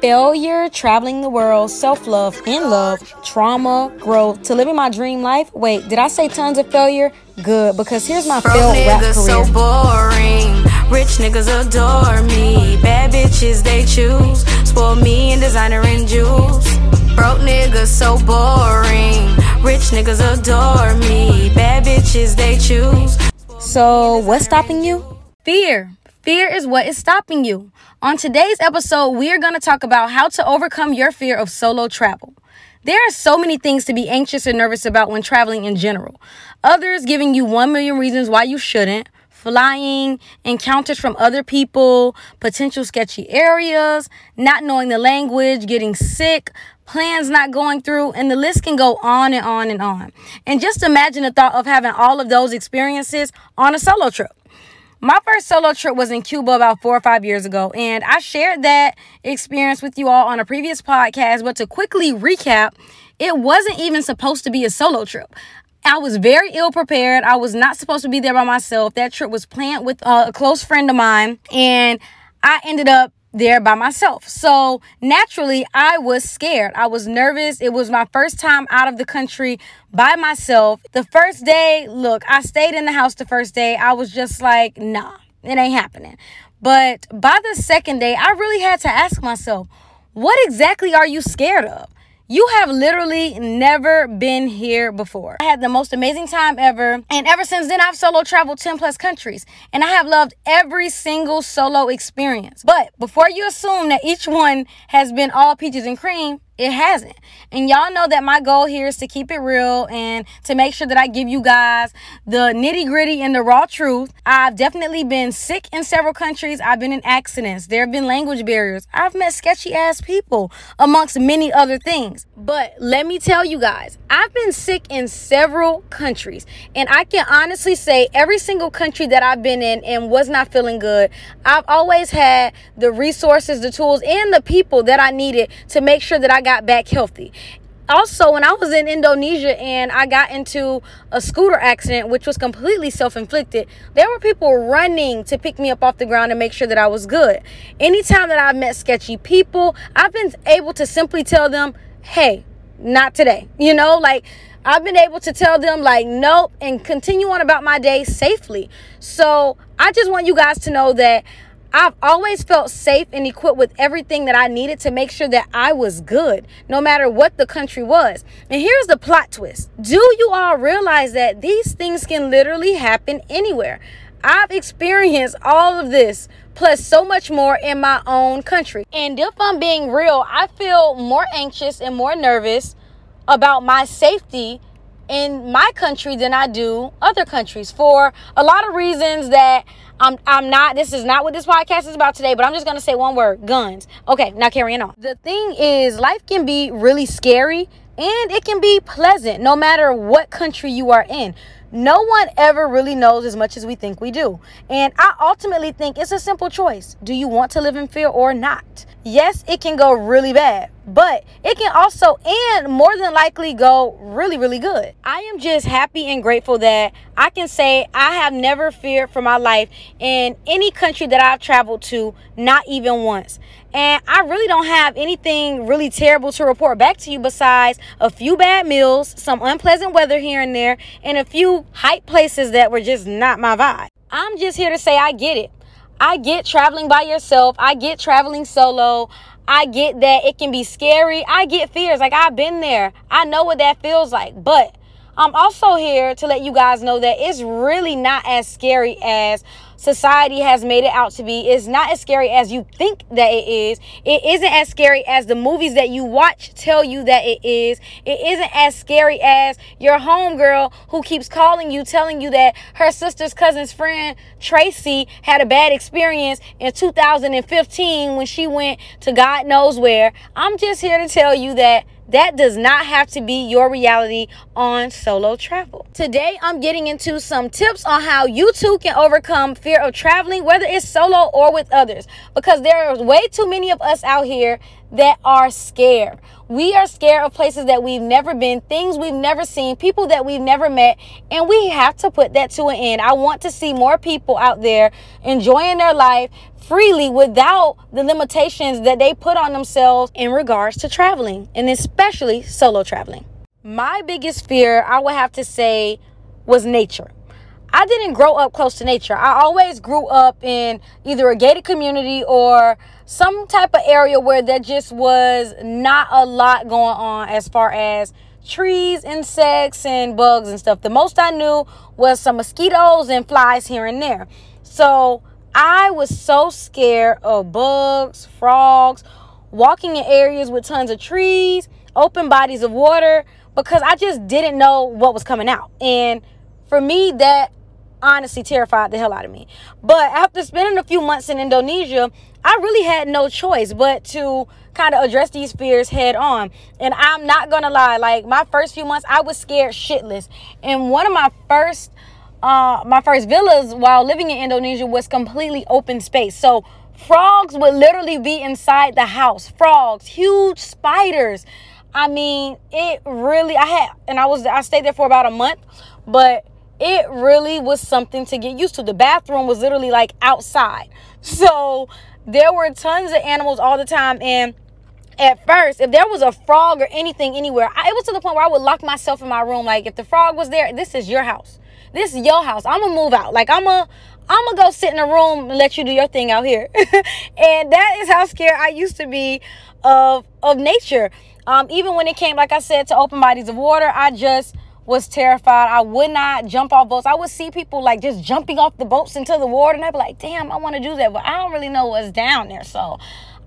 failure, traveling the world, self love, in love, trauma, growth, to living my dream life. Wait, did I say tons of failure? Good, because here's my Broke failed rap niggas career. so boring. Rich niggas adore me. Bad bitches they choose. Spoil me in designer and jewels. Broke niggas so boring. Rich niggas adore me. Bad bitches they choose. So, what's stopping you? Fear. Fear is what is stopping you. On today's episode, we are going to talk about how to overcome your fear of solo travel. There are so many things to be anxious and nervous about when traveling in general. Others giving you 1 million reasons why you shouldn't, flying, encounters from other people, potential sketchy areas, not knowing the language, getting sick, plans not going through, and the list can go on and on and on. And just imagine the thought of having all of those experiences on a solo trip. My first solo trip was in Cuba about four or five years ago, and I shared that experience with you all on a previous podcast. But to quickly recap, it wasn't even supposed to be a solo trip. I was very ill prepared. I was not supposed to be there by myself. That trip was planned with uh, a close friend of mine, and I ended up there by myself. So naturally, I was scared. I was nervous. It was my first time out of the country by myself. The first day, look, I stayed in the house the first day. I was just like, nah, it ain't happening. But by the second day, I really had to ask myself, what exactly are you scared of? You have literally never been here before. I had the most amazing time ever. And ever since then, I've solo traveled 10 plus countries. And I have loved every single solo experience. But before you assume that each one has been all peaches and cream, it hasn't. And y'all know that my goal here is to keep it real and to make sure that I give you guys the nitty gritty and the raw truth. I've definitely been sick in several countries. I've been in accidents. There have been language barriers. I've met sketchy ass people, amongst many other things. But let me tell you guys, I've been sick in several countries. And I can honestly say every single country that I've been in and was not feeling good, I've always had the resources, the tools, and the people that I needed to make sure that I got back healthy. Also, when I was in Indonesia and I got into a scooter accident, which was completely self inflicted, there were people running to pick me up off the ground and make sure that I was good. Anytime that I've met sketchy people, I've been able to simply tell them, hey, not today. You know, like I've been able to tell them, like, nope, and continue on about my day safely. So I just want you guys to know that. I've always felt safe and equipped with everything that I needed to make sure that I was good, no matter what the country was. And here's the plot twist Do you all realize that these things can literally happen anywhere? I've experienced all of this, plus so much more in my own country. And if I'm being real, I feel more anxious and more nervous about my safety in my country than I do other countries for a lot of reasons that I'm I'm not this is not what this podcast is about today, but I'm just gonna say one word, guns. Okay, now carrying on. The thing is life can be really scary and it can be pleasant no matter what country you are in. No one ever really knows as much as we think we do. And I ultimately think it's a simple choice. Do you want to live in fear or not? Yes, it can go really bad, but it can also and more than likely go really, really good. I am just happy and grateful that I can say I have never feared for my life in any country that I've traveled to, not even once. And I really don't have anything really terrible to report back to you besides a few bad meals, some unpleasant weather here and there, and a few hype places that were just not my vibe. I'm just here to say I get it. I get traveling by yourself. I get traveling solo. I get that it can be scary. I get fears. Like I've been there. I know what that feels like. But I'm also here to let you guys know that it's really not as scary as society has made it out to be. It's not as scary as you think that it is. It isn't as scary as the movies that you watch tell you that it is. It isn't as scary as your homegirl who keeps calling you, telling you that her sister's cousin's friend Tracy had a bad experience in 2015 when she went to God knows where. I'm just here to tell you that that does not have to be your reality on solo travel. Today, I'm getting into some tips on how you too can overcome fear of traveling, whether it's solo or with others, because there are way too many of us out here that are scared. We are scared of places that we've never been, things we've never seen, people that we've never met, and we have to put that to an end. I want to see more people out there enjoying their life freely without the limitations that they put on themselves in regards to traveling, and especially solo traveling. My biggest fear, I would have to say, was nature. I didn't grow up close to nature. I always grew up in either a gated community or some type of area where there just was not a lot going on as far as trees, insects, and bugs and stuff. The most I knew was some mosquitoes and flies here and there. So I was so scared of bugs, frogs, walking in areas with tons of trees, open bodies of water, because I just didn't know what was coming out. And for me, that honestly terrified the hell out of me. But after spending a few months in Indonesia, I really had no choice but to kind of address these fears head on. And I'm not gonna lie, like my first few months, I was scared shitless. And one of my first uh my first villas while living in Indonesia was completely open space. So frogs would literally be inside the house. Frogs, huge spiders. I mean, it really I had and I was I stayed there for about a month, but it really was something to get used to. The bathroom was literally like outside. So there were tons of animals all the time. And at first, if there was a frog or anything anywhere, I, it was to the point where I would lock myself in my room. Like, if the frog was there, this is your house. This is your house. I'm gonna move out. Like, I'm gonna. I'm gonna go sit in a room and let you do your thing out here. and that is how scared I used to be of of nature. Um, even when it came, like I said, to open bodies of water, I just was terrified. I would not jump off boats. I would see people like just jumping off the boats into the water, and I'd be like, damn, I want to do that, but I don't really know what's down there. So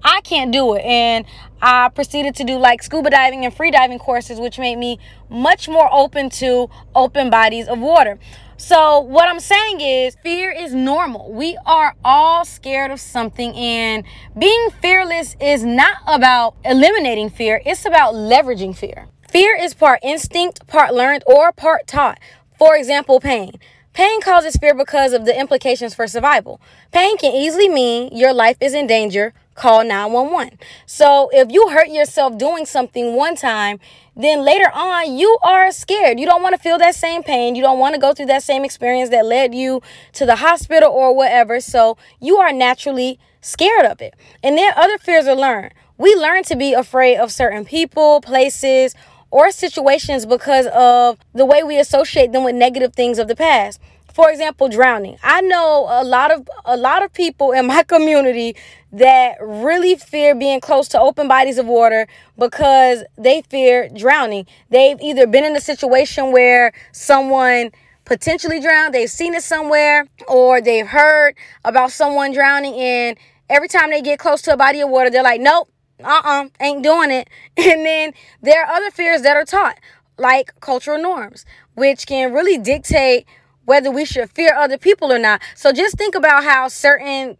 I can't do it. And I proceeded to do like scuba diving and free diving courses, which made me much more open to open bodies of water. So, what I'm saying is, fear is normal. We are all scared of something, and being fearless is not about eliminating fear, it's about leveraging fear. Fear is part instinct, part learned, or part taught. For example, pain. Pain causes fear because of the implications for survival. Pain can easily mean your life is in danger, call 911. So if you hurt yourself doing something one time, then later on you are scared. You don't want to feel that same pain. You don't want to go through that same experience that led you to the hospital or whatever. So you are naturally scared of it. And then other fears are learned. We learn to be afraid of certain people, places, or situations because of the way we associate them with negative things of the past. For example, drowning. I know a lot of a lot of people in my community that really fear being close to open bodies of water because they fear drowning. They've either been in a situation where someone potentially drowned, they've seen it somewhere, or they've heard about someone drowning and every time they get close to a body of water, they're like, "Nope, uh-uh ain't doing it. And then there are other fears that are taught like cultural norms which can really dictate whether we should fear other people or not. So just think about how certain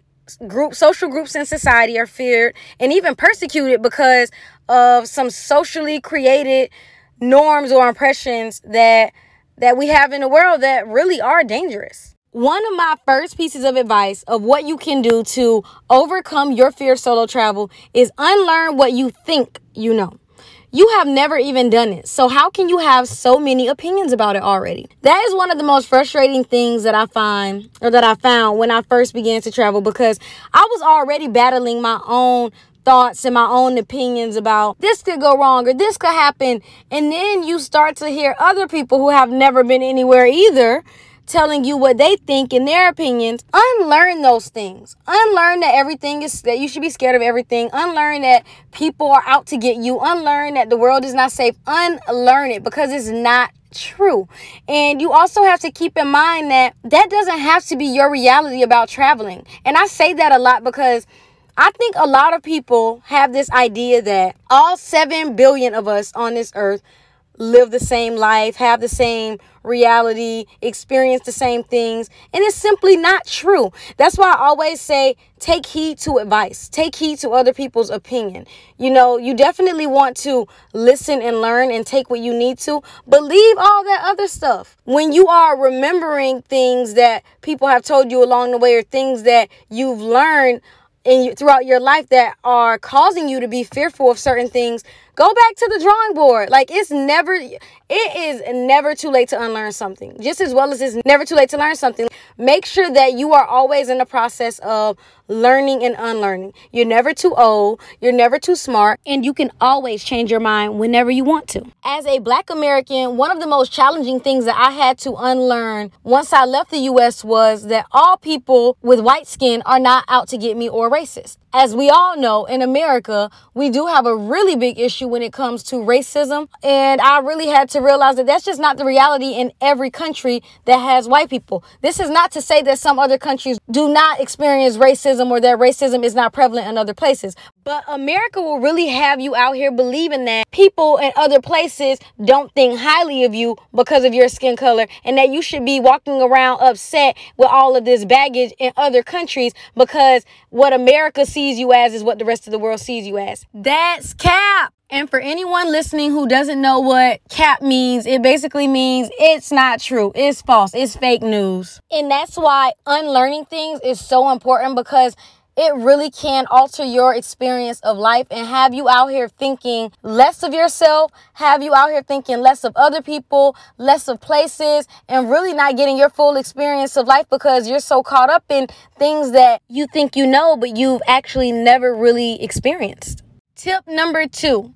group social groups in society are feared and even persecuted because of some socially created norms or impressions that that we have in the world that really are dangerous one of my first pieces of advice of what you can do to overcome your fear of solo travel is unlearn what you think you know. You have never even done it. So how can you have so many opinions about it already? That is one of the most frustrating things that I find or that I found when I first began to travel because I was already battling my own thoughts and my own opinions about this could go wrong or this could happen. And then you start to hear other people who have never been anywhere either telling you what they think in their opinions, unlearn those things. Unlearn that everything is that you should be scared of everything. Unlearn that people are out to get you. Unlearn that the world is not safe. Unlearn it because it's not true. And you also have to keep in mind that that doesn't have to be your reality about traveling. And I say that a lot because I think a lot of people have this idea that all 7 billion of us on this earth live the same life, have the same reality, experience the same things. And it's simply not true. That's why I always say take heed to advice, take heed to other people's opinion. You know, you definitely want to listen and learn and take what you need to, but leave all that other stuff. When you are remembering things that people have told you along the way or things that you've learned, in throughout your life that are causing you to be fearful of certain things, go back to the drawing board. Like it's never it is never too late to unlearn something. Just as well as it's never too late to learn something. Make sure that you are always in the process of learning and unlearning. You're never too old, you're never too smart, and you can always change your mind whenever you want to. As a black American, one of the most challenging things that I had to unlearn once I left the US was that all people with white skin are not out to get me or racist. As we all know, in America, we do have a really big issue when it comes to racism. And I really had to realize that that's just not the reality in every country that has white people. This is not to say that some other countries do not experience racism or that racism is not prevalent in other places. But America will really have you out here believing that people in other places don't think highly of you because of your skin color and that you should be walking around upset with all of this baggage in other countries because what America sees you as is what the rest of the world sees you as. That's cap. And for anyone listening who doesn't know what cap means, it basically means it's not true. It's false. It's fake news. And that's why unlearning things is so important because it really can alter your experience of life and have you out here thinking less of yourself, have you out here thinking less of other people, less of places, and really not getting your full experience of life because you're so caught up in things that you think you know, but you've actually never really experienced. Tip number two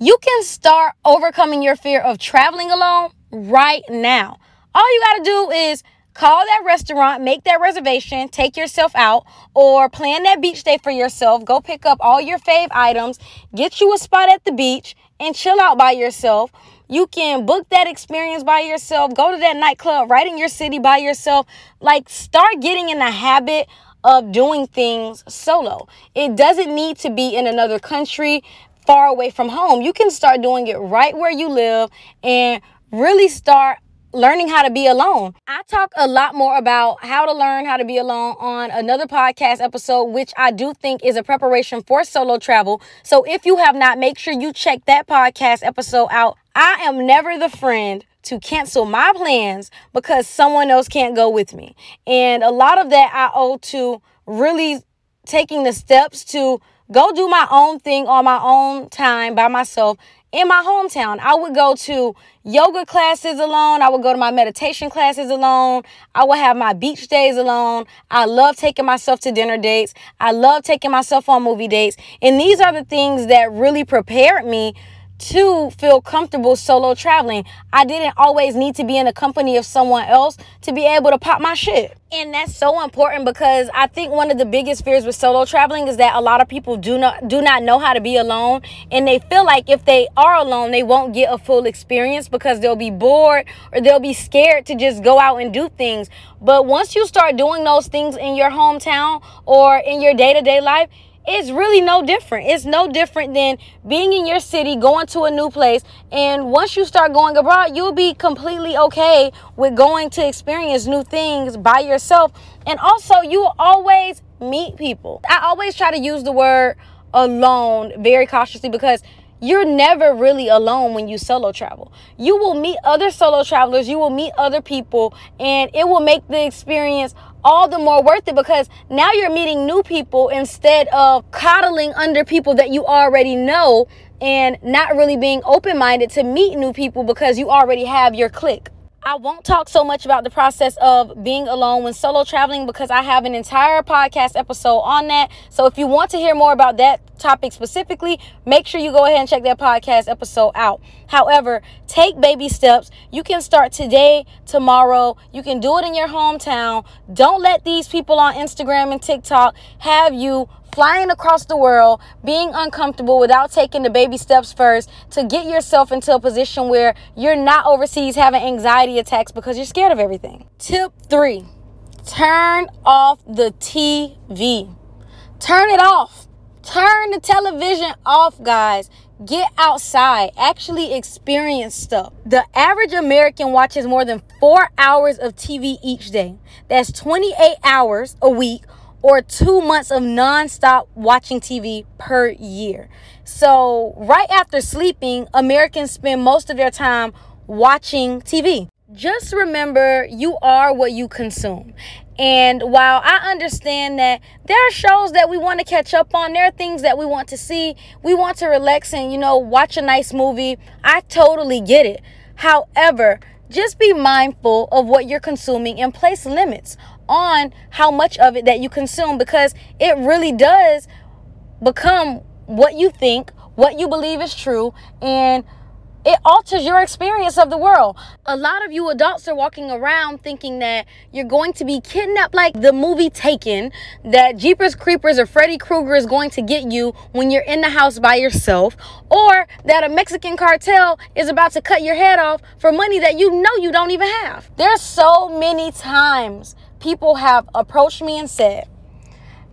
you can start overcoming your fear of traveling alone right now. All you got to do is Call that restaurant, make that reservation, take yourself out, or plan that beach day for yourself. Go pick up all your fave items, get you a spot at the beach, and chill out by yourself. You can book that experience by yourself, go to that nightclub right in your city by yourself. Like, start getting in the habit of doing things solo. It doesn't need to be in another country far away from home. You can start doing it right where you live and really start learning how to be alone. I talk a lot more about how to learn how to be alone on another podcast episode, which I do think is a preparation for solo travel. So if you have not, make sure you check that podcast episode out. I am never the friend to cancel my plans because someone else can't go with me. And a lot of that I owe to really taking the steps to go do my own thing on my own time by myself in my hometown. I would go to yoga classes alone. I would go to my meditation classes alone. I would have my beach days alone. I love taking myself to dinner dates. I love taking myself on movie dates. And these are the things that really prepared me to feel comfortable solo traveling. I didn't always need to be in the company of someone else to be able to pop my shit. And that's so important because I think one of the biggest fears with solo traveling is that a lot of people do not do not know how to be alone and they feel like if they are alone they won't get a full experience because they'll be bored or they'll be scared to just go out and do things. But once you start doing those things in your hometown or in your day-to-day life, it's really no different. It's no different than being in your city, going to a new place. And once you start going abroad, you'll be completely okay with going to experience new things by yourself. And also, you will always meet people. I always try to use the word alone very cautiously because you're never really alone when you solo travel. You will meet other solo travelers, you will meet other people, and it will make the experience all the more worth it because now you're meeting new people instead of coddling under people that you already know and not really being open minded to meet new people because you already have your clique. I won't talk so much about the process of being alone when solo traveling because I have an entire podcast episode on that. So if you want to hear more about that topic specifically, make sure you go ahead and check that podcast episode out. However, take baby steps. You can start today, tomorrow. You can do it in your hometown. Don't let these people on Instagram and TikTok have you flying across the world, being uncomfortable without taking the baby steps first to get yourself into a position where you're not overseas having anxiety attacks because you're scared of everything. Tip three turn off the TV. Turn it off. Turn the television off, guys. Get outside. Actually experience stuff. The average American watches more than four hours of TV each day. That's 28 hours a week or two months of nonstop watching TV per year. So, right after sleeping, Americans spend most of their time watching TV. Just remember, you are what you consume. And while I understand that there are shows that we want to catch up on, there are things that we want to see, we want to relax and, you know, watch a nice movie. I totally get it. However, just be mindful of what you're consuming and place limits on how much of it that you consume because it really does become what you think, what you believe is true, and it alters your experience of the world. A lot of you adults are walking around thinking that you're going to be kidnapped like the movie Taken, that Jeepers Creepers or Freddy Krueger is going to get you when you're in the house by yourself, or that a Mexican cartel is about to cut your head off for money that you know you don't even have. There's so many times people have approached me and said,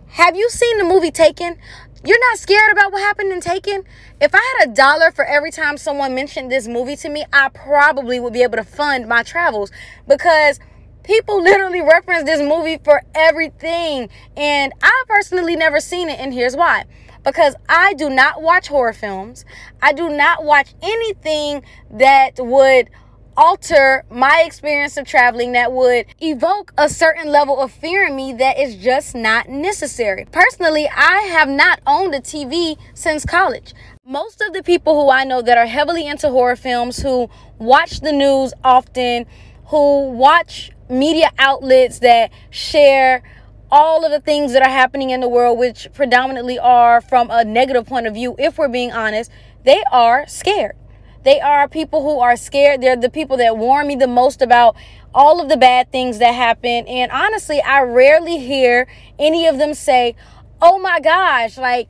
Have you seen the movie Taken? You're not scared about what happened in Taken? If I had a dollar for every time someone mentioned this movie to me, I probably would be able to fund my travels because people literally reference this movie for everything. And I personally never seen it, and here's why. Because I do not watch horror films. I do not watch anything that would alter my experience of traveling that would evoke a certain level of fear in me that is just not necessary. Personally, I have not owned a TV since college. Most of the people who I know that are heavily into horror films, who watch the news often, who watch media outlets that share all of the things that are happening in the world, which predominantly are from a negative point of view, if we're being honest, they are scared. They are people who are scared. They're the people that warn me the most about all of the bad things that happen. And honestly, I rarely hear any of them say, Oh my gosh, like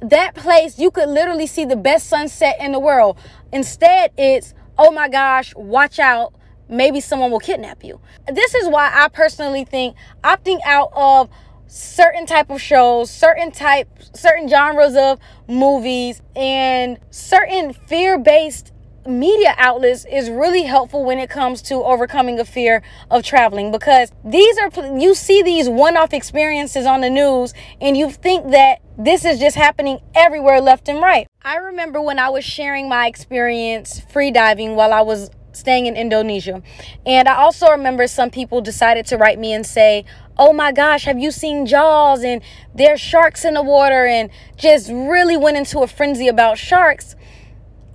that place, you could literally see the best sunset in the world. Instead, it's, Oh my gosh, watch out. Maybe someone will kidnap you. This is why I personally think opting out of certain type of shows, certain type, certain genres of movies, and certain fear-based media outlets is really helpful when it comes to overcoming a fear of traveling because these are you see these one-off experiences on the news and you think that this is just happening everywhere left and right. I remember when I was sharing my experience free diving while I was staying in Indonesia. And I also remember some people decided to write me and say, oh my gosh, have you seen Jaws? And there's sharks in the water, and just really went into a frenzy about sharks.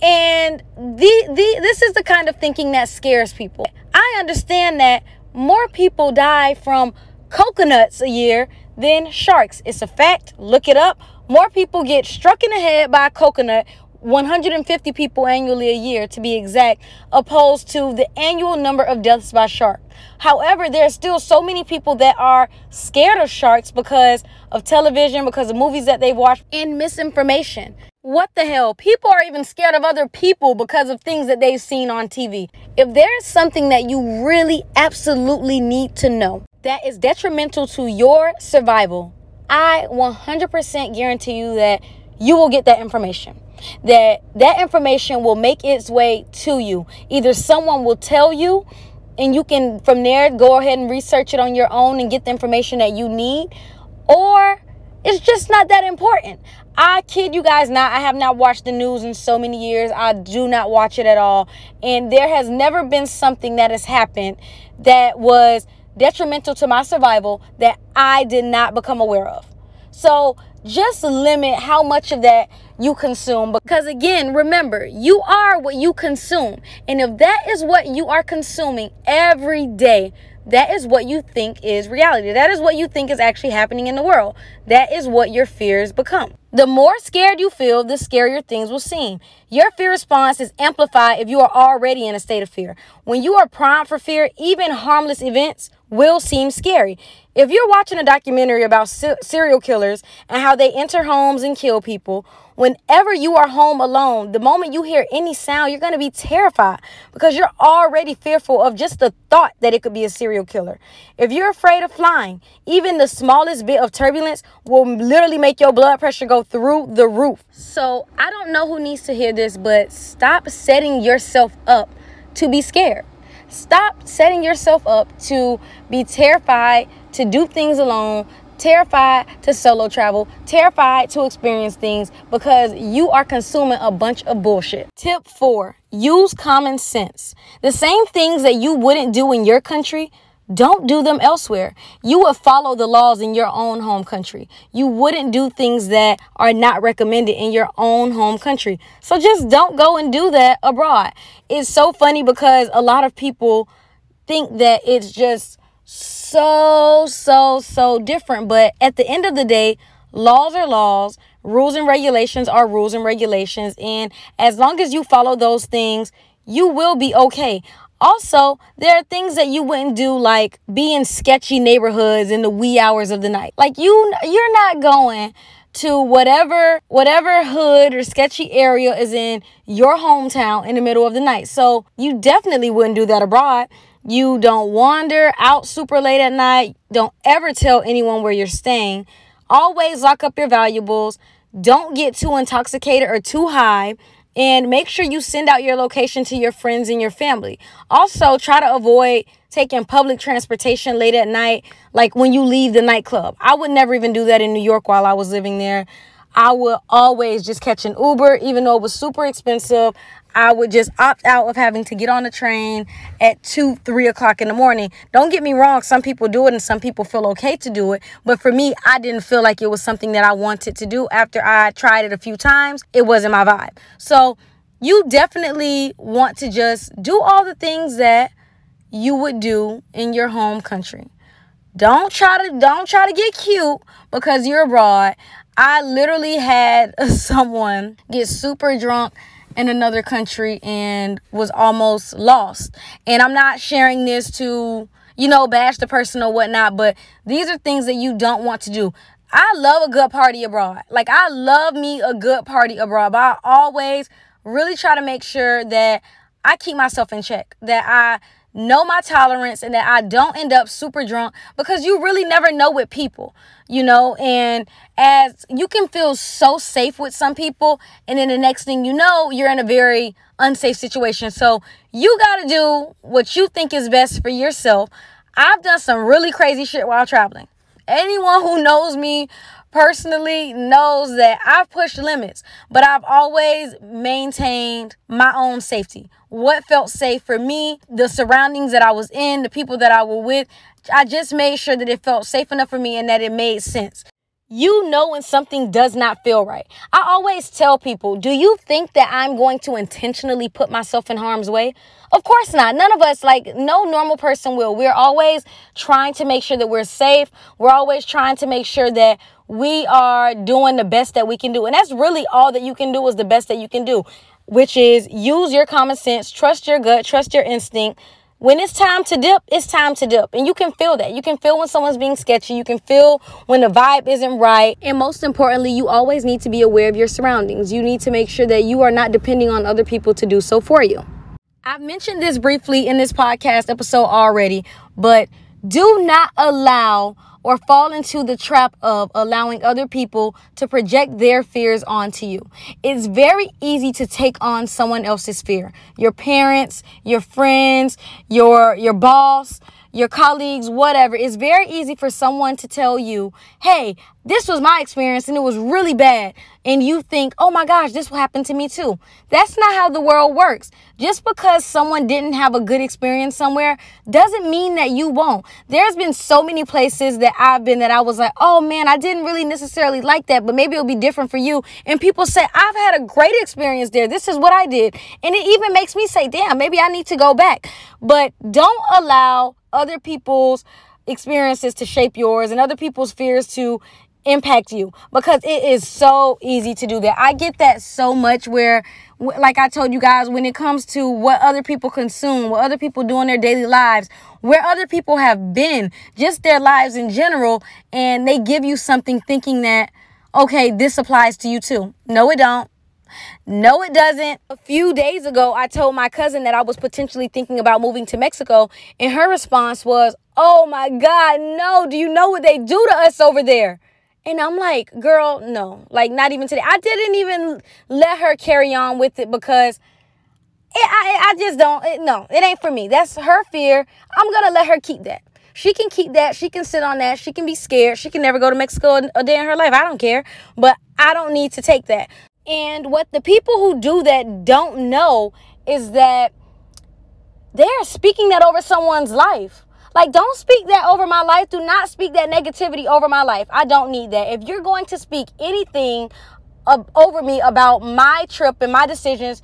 And the, the this is the kind of thinking that scares people. I understand that more people die from coconuts a year than sharks. It's a fact. Look it up. More people get struck in the head by a coconut 150 people annually a year to be exact, opposed to the annual number of deaths by shark. However, there are still so many people that are scared of sharks because of television, because of movies that they've watched, and misinformation. What the hell? People are even scared of other people because of things that they've seen on TV. If there's something that you really absolutely need to know that is detrimental to your survival, I 100% guarantee you that you will get that information that that information will make its way to you. Either someone will tell you and you can from there go ahead and research it on your own and get the information that you need or it's just not that important. I kid you guys not, I have not watched the news in so many years. I do not watch it at all. And there has never been something that has happened that was detrimental to my survival that I did not become aware of. So just limit how much of that you consume because again remember you are what you consume. And if that is what you are consuming every day that is what you think is reality. That is what you think is actually happening in the world. That is what your fears become. The more scared you feel the scarier things will seem. Your fear response is amplified if you are already in a state of fear. When you are primed for fear even harmless events will seem scary. If you're watching a documentary about serial killers and how they enter homes and kill people, whenever you are home alone, the moment you hear any sound, you're going to be terrified because you're already fearful of just the thought that it could be a serial killer. If you're afraid of flying, even the smallest bit of turbulence will literally make your blood pressure go through the roof. So I don't know who needs to hear this, but stop setting yourself up to be scared. Stop setting yourself up to be terrified to do things alone, terrified to solo travel, terrified to experience things because you are consuming a bunch of bullshit. Tip four use common sense. The same things that you wouldn't do in your country, don't do them elsewhere. You would follow the laws in your own home country. You wouldn't do things that are not recommended in your own home country. So just don't go and do that abroad. It's so funny because a lot of people think that it's just so, so, so different. But at the end of the day, laws are laws, rules and regulations are rules and regulations. And as long as you follow those things, you will be okay. Also, there are things that you wouldn't do like be in sketchy neighborhoods in the wee hours of the night. Like you you're not going to whatever whatever hood or sketchy area is in your hometown in the middle of the night. So, you definitely wouldn't do that abroad. You don't wander out super late at night. Don't ever tell anyone where you're staying. Always lock up your valuables. Don't get too intoxicated or too high and make sure you send out your location to your friends and your family. Also, try to avoid taking public transportation late at night, like when you leave the nightclub. I would never even do that in New York while I was living there. I would always just catch an Uber, even though it was super expensive. I would just opt out of having to get on the train at two, three o'clock in the morning. Don't get me wrong, some people do it and some people feel okay to do it. But for me, I didn't feel like it was something that I wanted to do. After I tried it a few times, it wasn't my vibe. So you definitely want to just do all the things that you would do in your home country. Don't try to don't try to get cute because you're abroad. I literally had someone get super drunk in another country and was almost lost. And I'm not sharing this to, you know, bash the person or whatnot, but these are things that you don't want to do. I love a good party abroad. Like, I love me a good party abroad, but I always really try to make sure that I keep myself in check, that I know my tolerance and that I don't end up super drunk because you really never know with people, you know, and as you can feel so safe with some people and then the next thing you know, you're in a very unsafe situation. So you got to do what you think is best for yourself. I've done some really crazy shit while traveling. Anyone who knows me personally knows that I've pushed limits, but I've always maintained my own safety. What felt safe for me, the surroundings that I was in, the people that I were with, I just made sure that it felt safe enough for me and that it made sense. You know when something does not feel right. I always tell people, do you think that I'm going to intentionally put myself in harm's way? Of course not. None of us, like no normal person will. We're always trying to make sure that we're safe. We're always trying to make sure that we are doing the best that we can do. And that's really all that you can do is the best that you can do, which is use your common sense, trust your gut, trust your instinct. When it's time to dip, it's time to dip. And you can feel that. You can feel when someone's being sketchy. You can feel when the vibe isn't right. And most importantly, you always need to be aware of your surroundings. You need to make sure that you are not depending on other people to do so for you. I've mentioned this briefly in this podcast episode already, but do not allow or fall into the trap of allowing other people to project their fears onto you. It's very easy to take on someone else's fear. Your parents, your friends, your your boss, your colleagues, whatever. It's very easy for someone to tell you, "Hey, this was my experience and it was really bad. And you think, oh my gosh, this will happen to me too. That's not how the world works. Just because someone didn't have a good experience somewhere doesn't mean that you won't. There's been so many places that I've been that I was like, oh man, I didn't really necessarily like that, but maybe it'll be different for you. And people say, I've had a great experience there. This is what I did. And it even makes me say, damn, maybe I need to go back. But don't allow other people's experiences to shape yours and other people's fears to impact you because it is so easy to do that. I get that so much where like I told you guys when it comes to what other people consume, what other people do in their daily lives, where other people have been, just their lives in general and they give you something thinking that okay, this applies to you too. No it don't. No, it doesn't. A few days ago, I told my cousin that I was potentially thinking about moving to Mexico, and her response was, Oh my God, no. Do you know what they do to us over there? And I'm like, girl, no, like not even today. I didn't even let her carry on with it because it, I, I just don't, it, no, it ain't for me. That's her fear. I'm going to let her keep that. She can keep that. She can sit on that. She can be scared. She can never go to Mexico a day in her life. I don't care. But I don't need to take that. And what the people who do that don't know is that they're speaking that over someone's life. Like, don't speak that over my life. Do not speak that negativity over my life. I don't need that. If you're going to speak anything over me about my trip and my decisions,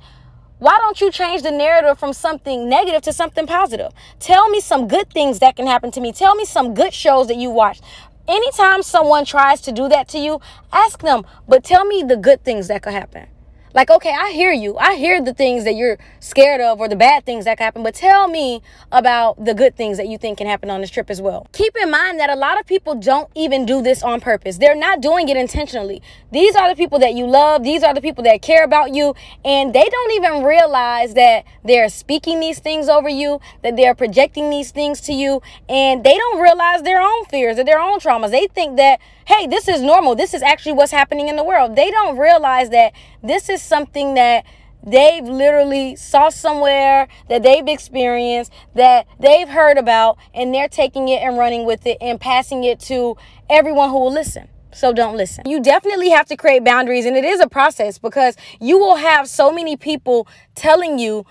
why don't you change the narrative from something negative to something positive? Tell me some good things that can happen to me. Tell me some good shows that you watched. Anytime someone tries to do that to you, ask them, but tell me the good things that could happen. Like, okay, I hear you. I hear the things that you're scared of or the bad things that can happen, but tell me about the good things that you think can happen on this trip as well. Keep in mind that a lot of people don't even do this on purpose. They're not doing it intentionally. These are the people that you love. These are the people that care about you. And they don't even realize that they're speaking these things over you, that they're projecting these things to you. And they don't realize their own fears or their own traumas. They think that, hey, this is normal. This is actually what's happening in the world. They don't realize that this is something that they've literally saw somewhere that they've experienced that they've heard about and they're taking it and running with it and passing it to everyone who will listen so don't listen. You definitely have to create boundaries, and it is a process because you will have so many people telling you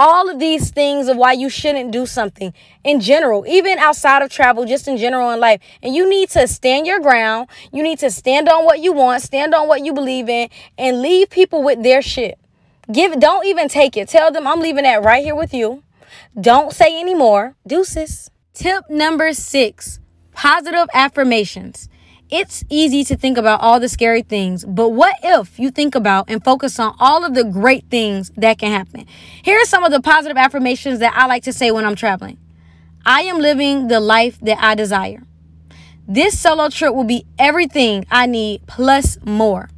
all of these things of why you shouldn't do something in general, even outside of travel, just in general in life. And you need to stand your ground. You need to stand on what you want, stand on what you believe in, and leave people with their shit. Give don't even take it. Tell them I'm leaving that right here with you. Don't say anymore. Deuces. Tip number six positive affirmations. It's easy to think about all the scary things, but what if you think about and focus on all of the great things that can happen? Here are some of the positive affirmations that I like to say when I'm traveling. I am living the life that I desire. This solo trip will be everything I need plus more.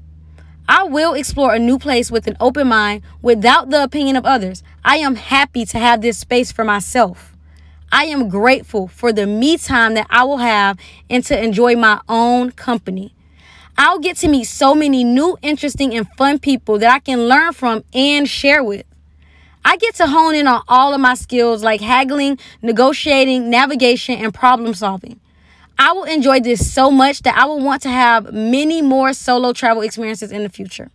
I will explore a new place with an open mind without the opinion of others. I am happy to have this space for myself. I am grateful for the me time that I will have and to enjoy my own company. I'll get to meet so many new, interesting, and fun people that I can learn from and share with. I get to hone in on all of my skills like haggling, negotiating, navigation, and problem solving. I will enjoy this so much that I will want to have many more solo travel experiences in the future.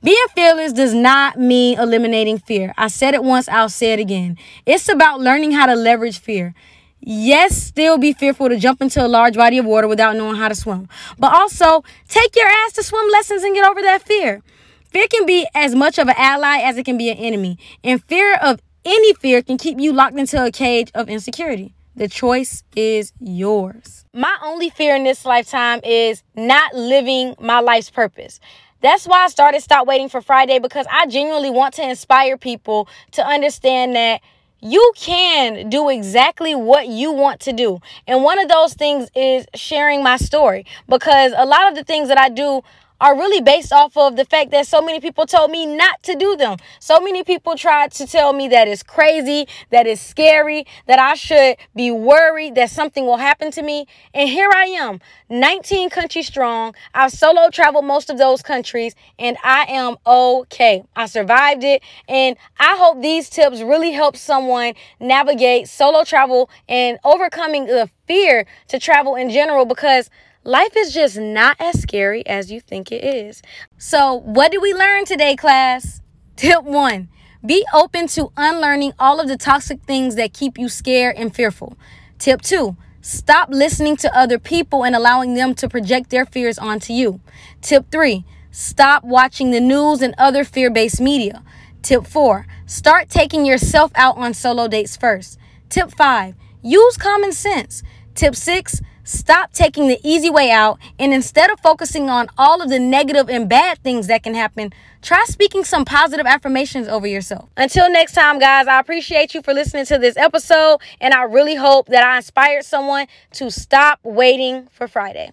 Being fearless does not mean eliminating fear. I said it once, I'll say it again. It's about learning how to leverage fear. Yes, still be fearful to jump into a large body of water without knowing how to swim. But also, take your ass to swim lessons and get over that fear. Fear can be as much of an ally as it can be an enemy. And fear of any fear can keep you locked into a cage of insecurity. The choice is yours. My only fear in this lifetime is not living my life's purpose. That's why I started Stop Waiting for Friday because I genuinely want to inspire people to understand that you can do exactly what you want to do. And one of those things is sharing my story because a lot of the things that I do are really based off of the fact that so many people told me not to do them. So many people tried to tell me that it's crazy, that it's scary, that I should be worried that something will happen to me. And here I am, 19 countries strong. I've solo traveled most of those countries and I am okay. I survived it. And I hope these tips really help someone navigate solo travel and overcoming the fear to travel in general because life is just not as scary as you think it is. So, what did we learn today, class? Tip one be open to unlearning all of the toxic things that keep you scared and fearful. Tip two stop listening to other people and allowing them to project their fears onto you. Tip three stop watching the news and other fear based media. Tip four start taking yourself out on solo dates first. Tip five use common sense. Tip six Stop taking the easy way out and instead of focusing on all of the negative and bad things that can happen, try speaking some positive affirmations over yourself. Until next time, guys, I appreciate you for listening to this episode and I really hope that I inspired someone to stop waiting for Friday.